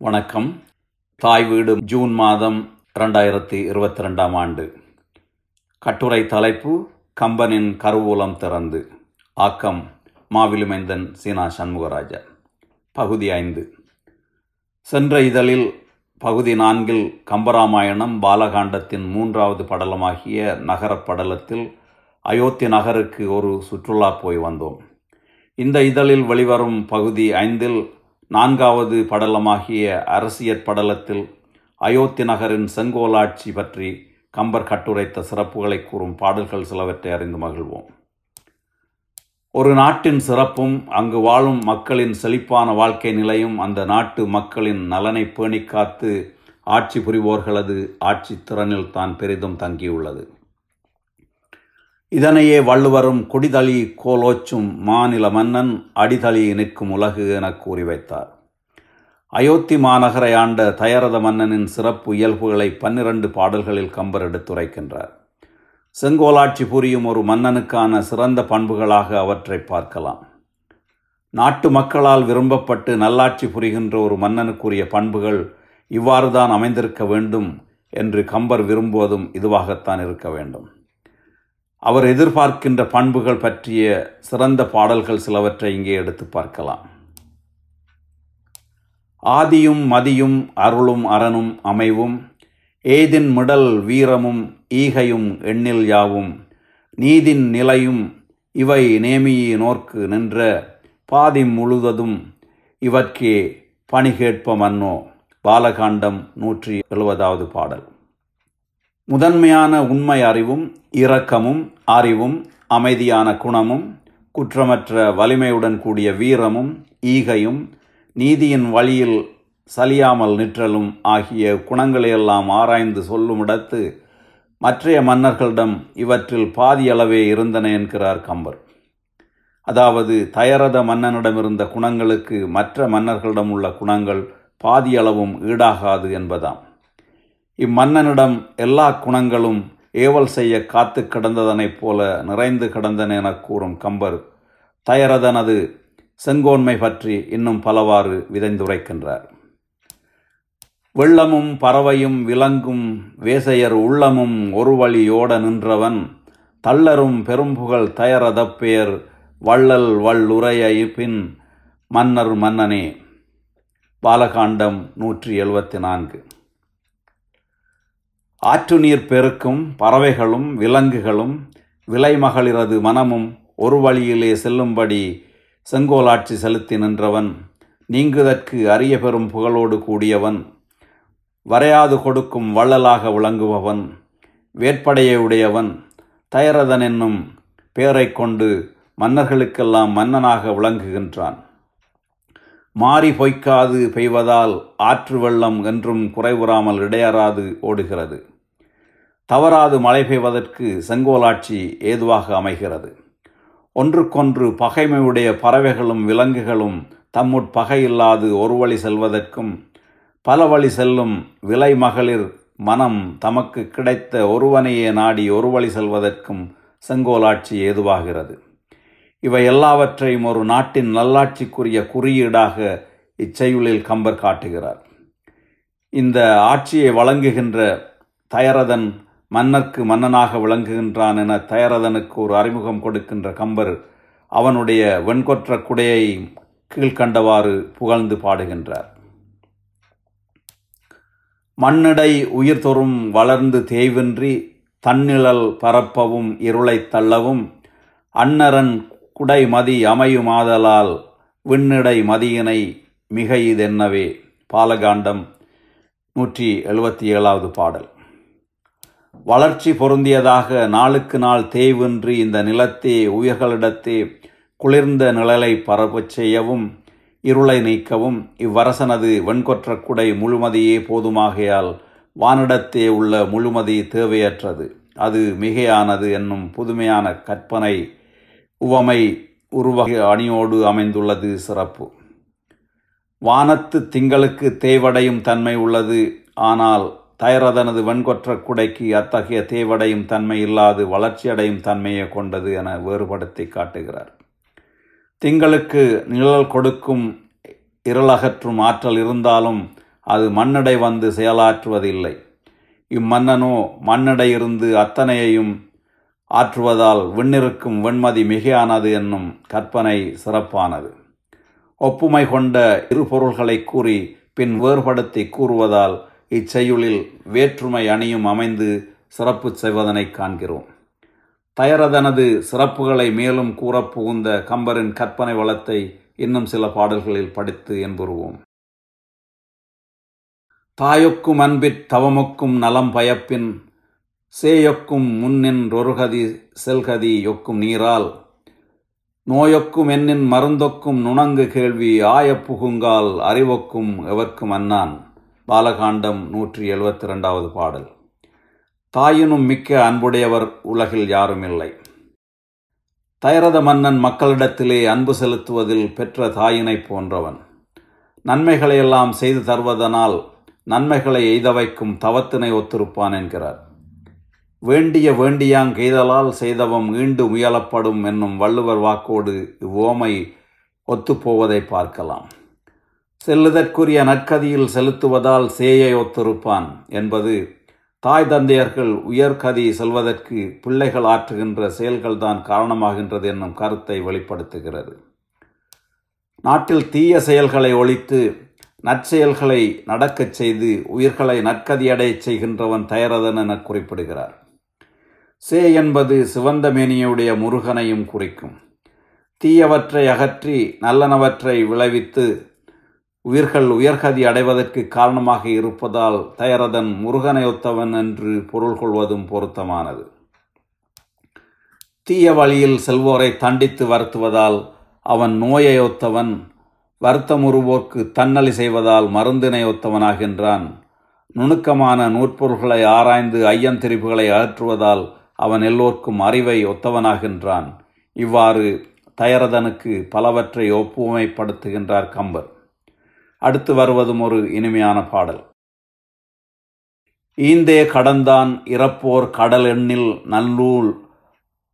வணக்கம். தாய் வீடு ஜூன் மாதம் ரெண்டாயிரத்தி இருபத்தி ரெண்டாம் ஆண்டு. கட்டுரை தலைப்பு கம்பனின் கருவூலம் திறந்து. ஆக்கம் மாவிலுமைந்தன் சீனா சண்முகராஜா பகுதி ஐந்து. சென்ற இதழில் பகுதி நான்கில் கம்பராமாயணம் பாலகாண்டத்தின் மூன்றாவது படலமாகிய நகரப் படலத்தில் அயோத்தி நகருக்கு ஒரு சுற்றுலா போய் வந்தோம். இந்த இதழில் வெளிவரும் பகுதி ஐந்தில் நான்காவது படலமாகிய அரசியற் படலத்தில் அயோத்தி நகரின் செங்கோலாட்சி பற்றி கம்பர் கட்டுரைத்த சிறப்புகளை கூறும் பாடல்கள் சிலவற்றை அறிந்து மகிழ்வோம். ஒரு நாட்டின் சிறப்பும் அங்கு வாழும் மக்களின் செழிப்பான வாழ்க்கை நிலையும் அந்த நாட்டு மக்களின் நலனை பேணிக் காத்து ஆட்சி புரிவோர்களது ஆட்சி திறனில் தான் பெரிதும் தங்கியுள்ளது. இதனையே வள்ளுவரும் குடிதளி கோலோச்சும் மாநில மன்னன் அடிதளி நிற்கும் உலகு என கூறி வைத்தார் அயோத்தி மாநகரை ஆண்ட தயரத மன்னனின் சிறப்பு இயல்புகளை பன்னிரண்டு பாடல்களில் கம்பர் எடுத்துரைக்கின்றார். செங்கோலாட்சி புரியும் ஒரு மன்னனுக்கான சிறந்த பண்புகளாக அவற்றை பார்க்கலாம். நாட்டு மக்களால் விரும்பப்பட்டு நல்லாட்சி புரிகின்ற ஒரு மன்னனுக்குரிய பண்புகள் இவ்வாறுதான் அமைந்திருக்க வேண்டும் என்று கம்பர் விரும்புவதும் இதுவாகத்தான் இருக்க வேண்டும். அவர் எதிர்பார்க்கின்ற பண்புகள் பற்றிய சிறந்த பாடல்கள் சிலவற்றை இங்கே எடுத்து பார்க்கலாம். ஆதியும் மதியும் அருளும் அரணும் அமைவும் ஏதின் மிடல் வீரமும் ஈகையும் எண்ணில் யாவும் நீதின் நிலையும் இவை நேமியி நோர்க்கு நின்ற பாதி முழுவதும் இவற்கே பணி கேட்ப மன்னோ. பாலகாண்டம் நூற்றி எழுபதாவது பாடல். முதன்மையான உண்மை அறிவும் இரக்கமும் அறிவும் அமைதியான குணமும் குற்றமற்ற வலிமையுடன் கூடிய வீரமும் ஈகையும் நீதியின் வழியில் சலியாமல் நிற்றலும் ஆகிய குணங்களையெல்லாம் ஆராய்ந்து சொல்லுமிடத்து மற்றைய மன்னர்களிடம் இவற்றில் பாதியளவே இருந்தன என்கிறார் கம்பர். அதாவது தயரத மன்னனிடமிருந்த குணங்களுக்கு மற்ற மன்னர்களிடம் உள்ள குணங்கள் பாதியளவும் ஈடாகாது என்பதாம். இம்மன்னனிடம் எல்லா குணங்களும் ஏவல் செய்ய காத்து கிடந்ததனைப் போல நிறைந்து கிடந்தன என கூறும் கம்பர். தயரதனது செங்கோன்மை பற்றி இன்னும் பலவாறு விதைந்துரைக்கின்றார். வெள்ளமும் பறவையும் விலங்கும் வேசையர் உள்ளமும் ஒரு வழியோட நின்றவன் தள்ளரும் பெரும்புகழ் தயரதப்பேர் வள்ளல் வள்ளுரையை பின் மன்னர் மன்னனே. பாலகாண்டம் நூற்றி எழுபத்தி நான்கு. ஆற்று நீர் பெருக்கும் பறவைகளும் விலங்குகளும் விலைமகளிரது மனமும் ஒரு வழியிலே செல்லும்படி செங்கோலாட்சி செலுத்தி நின்றவன் நீங்குதற்கு அரிய பெறும் புகழோடு கூடியவன் வரையாது கொடுக்கும் வள்ளலாக விளங்குபவன் வேட்படையை உடையவன் தயரதன் என்னும் பெயரை கொண்டு மன்னர்களுக்கெல்லாம் மன்னனாக விளங்குகின்றான். மாறி பொய்க்காது பெய்வதால் ஆற்று வெள்ளம் என்றும் குறைவுறாமல் இடையறாது ஓடுகிறது. தவறாது மழை பெய்வதற்கு செங்கோலாட்சி ஏதுவாக அமைகிறது. ஒன்றுக்கொன்று பகைமையுடைய பறவைகளும் விலங்குகளும் தம்முட் பகையில்லாது ஒரு வழி செல்வதற்கும் பல வழி செல்லும் விலை மகளிர் மனம் தமக்கு கிடைத்த ஒருவனையே நாடி ஒரு வழி செல்வதற்கும் செங்கோலாட்சி ஏதுவாகிறது. இவை எல்லாவற்றையும் ஒரு நாட்டின் நல்லாட்சிக்குரிய குறியீடாக இச்செயுளில் கம்பர் காட்டுகிறார். இந்த ஆட்சியை வழங்குகின்ற தயரதன் மன்னர்க்கு மன்னனாக விளங்குகின்றான் என தயரதனுக்கு ஒரு அறிமுகம் கொடுக்கின்ற கம்பர் அவனுடைய வெண்கொற்ற குடையை கீழ்கண்டவாறு புகழ்ந்து பாடுகின்றார். மண்ணிடை உயிர் தொறும் வளர்ந்து தேய்வின்றி தன்னிழல் பரப்பவும் இருளைத் தள்ளவும் அன்னரன் குடைமதி அமையுமாதலால் விண்ணிடை மதியினை மிக இதென்னவே பாலகாண்டம் நூற்றி எழுபத்தி ஏழாவது பாடல். வளர்ச்சி பொருந்தியதாக நாளுக்கு நாள் தேய்வின்றி இந்த நிலத்தே உயர்களிடத்தே குளிர்ந்த நிழலை பரவச் செய்யவும் இருளை நீக்கவும் இவ்வரசனது வெண்கொற்ற குடை முழுமதியே போதுமாகையால் வானிடத்தே உள்ள முழுமதி தேவையற்றது. அது மிகையானது என்னும் புதுமையான கற்பனை உவமை உருவக அணியோடு அமைந்துள்ளது சிறப்பு. வானத்து திங்களுக்கு தேவடையும் தன்மை உள்ளது. ஆனால் தயரதனது வெண்கொற்ற குடைக்கு அத்தகைய தேவடையும் தன்மை இல்லாது வளர்ச்சியடையும் தன்மையை கொண்டது என வேறுபடுத்தி காட்டுகிறார். திங்களுக்கு நிழல் கொடுக்கும் இருளகற்றும் ஆற்றல் இருந்தாலும் அது மண்ணடை வந்து செயலாற்றுவதில்லை. இம்மன்னனோ மண்ணடை இருந்து அத்தனையையும் ஆற்றுவதால் விண்ணிருக்கும் வெண்மதி மிகையானது என்னும் கற்பனை சிறப்பானது. ஒப்புமை கொண்ட இரு பொருள்களை கூறி பின் வேறுபடுத்தி கூறுவதால் இச்செயுளில் வேற்றுமை அணியும் அமைந்து சிறப்பு செய்வதனை காண்கிறோம். தயரதனது சிறப்புகளை மேலும் கூற புகுந்த கம்பரின் கற்பனை வளத்தை இன்னும் சில பாடல்களில் படித்து என்புருவோம் தாயொக்கும் அன்பிற் தவமொக்கும் நலம் பயப்பின் சேயொக்கும் முன்னின்றொருகதி செல்கதி யொக்கும் நீரால். நோயொக்கும் என்னின் மருந்தொக்கும் நுணங்கு கேள்வி ஆயப்புகுங்கால் அறிவொக்கும் எவர்க்கும் அன்னான். பாலகாண்டம் நூற்றி எழுபத்தி ரெண்டாவது பாடல். தாயினும் மிக்க அன்புடையவர் உலகில் யாருமில்லை. தயரத மன்னன் மக்களிடத்திலே அன்பு செலுத்துவதில் பெற்ற தாயினைப் போன்றவன். நன்மைகளையெல்லாம் செய்து தருவதனால் நன்மைகளை எய்த வைக்கும் தவத்தினை ஒத்திருப்பான் என்கிறார். வேண்டிய வேண்டியாங் கெய்தலால் செய்தவம் ஈண்டு முயலப்படும் என்னும் வள்ளுவர் வாக்கோடு இவ்வோமை ஒத்துப்போவதை பார்க்கலாம். செல்லுதற்குரிய நற்கதியில் செலுத்துவதால் சேயை ஒத்திருப்பான் என்பது தாய் தந்தையர்கள் உயர்கதி செல்வதற்கு பிள்ளைகள் ஆற்றுகின்ற செயல்கள்தான் காரணமாகின்றது என்னும் கருத்தை வெளிப்படுத்துகிறது. நாட்டில் தீய செயல்களை ஒழித்து நற்செயல்களை நடக்கச் செய்து உயிர்களை நற்கதியடையச் செய்கின்றவன் தயரதன் என குறிப்பிடுகிறார். சே என்பது சிவந்த மேனியுடைய முருகனையும் குறிக்கும். தீயவற்றை அகற்றி நல்லனவற்றை விளைவித்து உயிர்கள் உயர்கதி அடைவதற்கு காரணமாக இருப்பதால் தயரதன் முருகனை ஒத்தவன் என்று பொருள் கொள்வதும் பொருத்தமானது. தீய வழியில் செல்வோரை தண்டித்து வருத்துவதால் அவன் நோயை ஒத்தவன் வருத்தமுறுவோர்க்கு தன்னலி செய்வதால் மருந்தினை ஒத்தவனாகின்றான் நுணுக்கமான நூற்பொருள்களை ஆராய்ந்து ஐயந்திரிப்புகளை அகற்றுவதால் அவன் எல்லோர்க்கும் அறிவை ஒத்தவனாகின்றான். இவ்வாறு தயரதனுக்கு பலவற்றை ஒப்புமைப்படுத்துகின்றார் கம்பர். அடுத்து வருவதும் ஒரு இனிமையான பாடல். ஈந்தே கடந்தான் இறப்போர் கடல் எண்ணில் நல்லூல்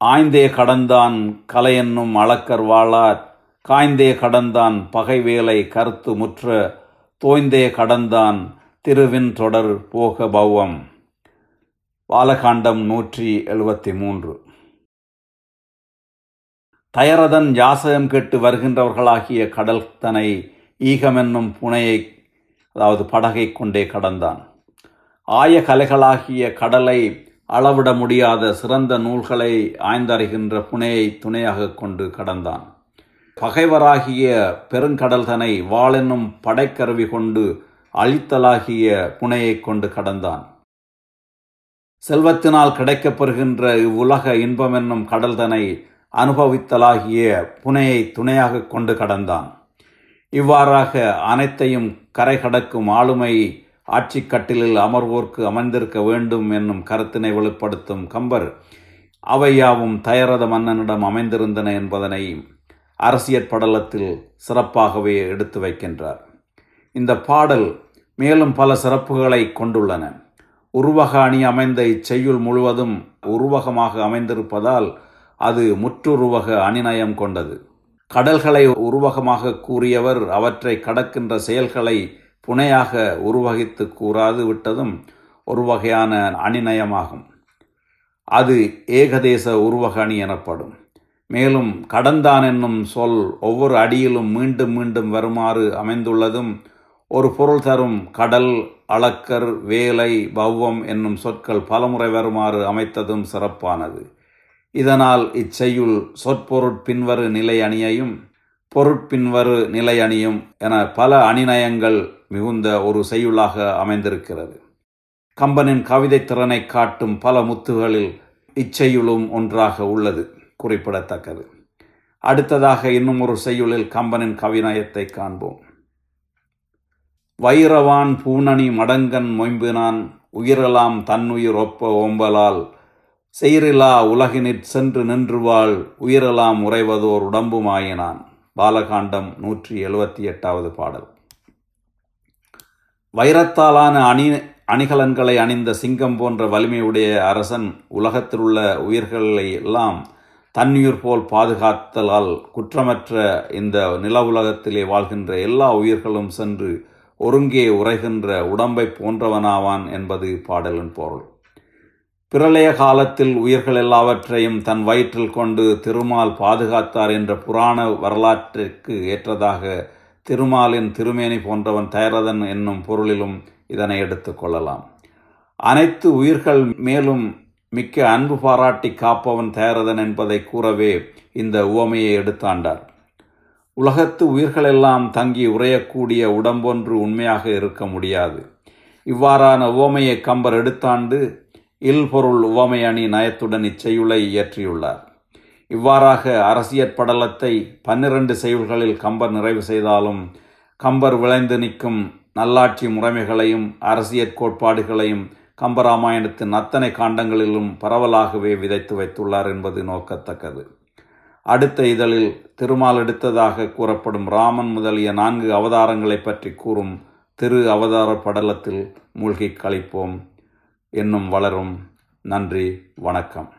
ஆய்ந்தே கடந்தான் கலை என்னும் அளக்கர் வாழார். காய்ந்தே கடந்தான் பகைவேலை கருத்து முற்ற. தோய்ந்தே கடந்தான் திருவின் தொடர் போக பௌவம். பாலகாண்டம் நூற்றி எழுபத்தி மூன்று தயரதன் யாசகம் கேட்டு வருகின்றவர்களாகிய கடல் தனை ஈகமென்னும் புனையை அதாவது படகை கொண்டே கடந்தான். ஆய கலைகளாகிய கடலை அளவிட முடியாத சிறந்த நூல்களை ஆய்ந்தறிகின்ற புனையை துணையாக கொண்டு கடந்தான். பகைவராகிய பெருங்கடல் தனை வாளென்னும் படைக்கருவி கொண்டு அழித்தலாகிய புனையை கொண்டு கடந்தான். செல்வத்தினால் கிடைக்கப்பெறுகின்ற இவ்வுலக இன்பம் என்னும் கடல் தனை அனுபவித்தலாகிய புனையை துணையாக கொண்டு கடந்தான். இவ்வாறாக அனைத்தையும் கரை கடக்கும் ஆளுமை ஆட்சி கட்டிலில் அமர்வோர்க்கு அமர்ந்திருக்க வேண்டும் என்னும் கருத்தினை வெளிப்படுத்தும் கம்பர் அவையாவும் தயரத மன்னனிடம் அமைந்திருந்தன என்பதனை அரசியற் படலத்தில் சிறப்பாகவே எடுத்து வைக்கின்றார். இந்த பாடல் மேலும் பல சிறப்புகளை கொண்டுள்ளன. உருவக அணி அமைந்த இச்செய்யுள் முழுவதும் உருவகமாக அமைந்திருப்பதால் அது முற்றுருவக அணிநயம் கொண்டது. கடல்களை உருவகமாக கூறியவர் அவற்றை கடக்கின்ற செயல்களை புனையாக உருவகித்து கூறாது விட்டதும் ஒரு வகையான அணிநயமாகும். அது ஏகதேச உருவக அணி எனப்படும். மேலும் கடந்தான் என்னும் சொல் ஒவ்வொரு அடியிலும் மீண்டும் மீண்டும் வருமாறு அமைந்துள்ளதும் ஒரு பொருள் தரும் கடல் அளக்கர் வேலை பவ்வம் என்னும் சொற்கள் பலமுறை வருமாறு அமைத்ததும் சிறப்பானது. இதனால் இச்செய்யுள் சொற்பொருட்பின்வரு நிலை அணியையும் பொருட்பின்வரு நிலை அணியும் என பல அணிநயங்கள் மிகுந்த ஒரு செய்யுளாக அமைந்திருக்கிறது. கம்பனின் கவிதை திறனை காட்டும் பல முத்துகளில் இச்செய்யுளும் ஒன்றாக உள்ளது குறிப்பிடத்தக்கது. அடுத்ததாக இன்னும் ஒரு செய்யுளில் கம்பனின் கவிநயத்தை காண்போம். வைரவான் பூனணி மடங்கன் மொயம்பினான் உயிரலாம் தன்னுயிர் ஒப்ப ஓம்பலால். செயிரிலா உலகினிற் சென்று நின்று வாழ் உயிரெல்லாம் உறைவதோர் உடம்புமாயினான். பாலகாண்டம் நூற்றி எழுபத்தி எட்டாவது பாடல். வைரத்தாலான அணி அணிகலன்களை அணிந்த சிங்கம் போன்ற வலிமையுடைய அரசன் உலகத்திலுள்ள உயிர்களை எல்லாம் தன்னுயிர் போல் பாதுகாத்தலால் குற்றமற்ற இந்த நில உலகத்திலே வாழ்கின்ற எல்லா உயிர்களும் சென்று ஒருங்கே உரைகின்ற உடம்பை போன்றவனாவான் என்பது பாடலின் பொருள். பிரளய காலத்தில் உயிர்கள் எல்லாவற்றையும் தன் வயிற்றில் கொண்டு திருமால் பாதுகாத்தார் என்ற புராண வரலாற்றிற்கு ஏற்றதாக திருமாலின் திருமேனி போன்றவன் தயரதன் என்னும் பொருளிலும் இதனை எடுத்துக்கொள்ளலாம் அனைத்து உயிர்கள் மேலும் மிக்க அன்பு பாராட்டி காப்பவன் தயரதன் என்பதை கூறவே இந்த உவமையை எடுத்தாண்டார். உலகத்து உயிர்களெல்லாம் தங்கி உறையக்கூடிய உடம்பொன்று உண்மையாக இருக்க முடியாது. இவ்வாறான உவமையை கம்பர் எடுத்தாண்டு இல்பொருள் உவமை அணி நயத்துடன் இச்செயுளை இயற்றியுள்ளார். இவ்வாறாக அரசியற் படலத்தை பன்னிரண்டு செய்யுள்களில் கம்பர் நிறைவு செய்தாலும் கம்பர் விளைந்து நிற்கும் நல்லாட்சி முறைமைகளையும் அரசியற் கோட்பாடுகளையும் கம்பராமாயணத்தின் அத்தனை காண்டங்களிலும் பரவலாகவே விதைத்து வைத்துள்ளார் என்பது நோக்கத்தக்கது. அடுத்த இதழில் திருமால் எடுத்ததாக கூறப்படும் ராமன் முதலிய நான்கு அவதாரங்களை பற்றி கூறும் திரு அவதார படலத்தில் மூழ்கி கழிப்போம் என்னும் வளரும். நன்றி. வணக்கம்.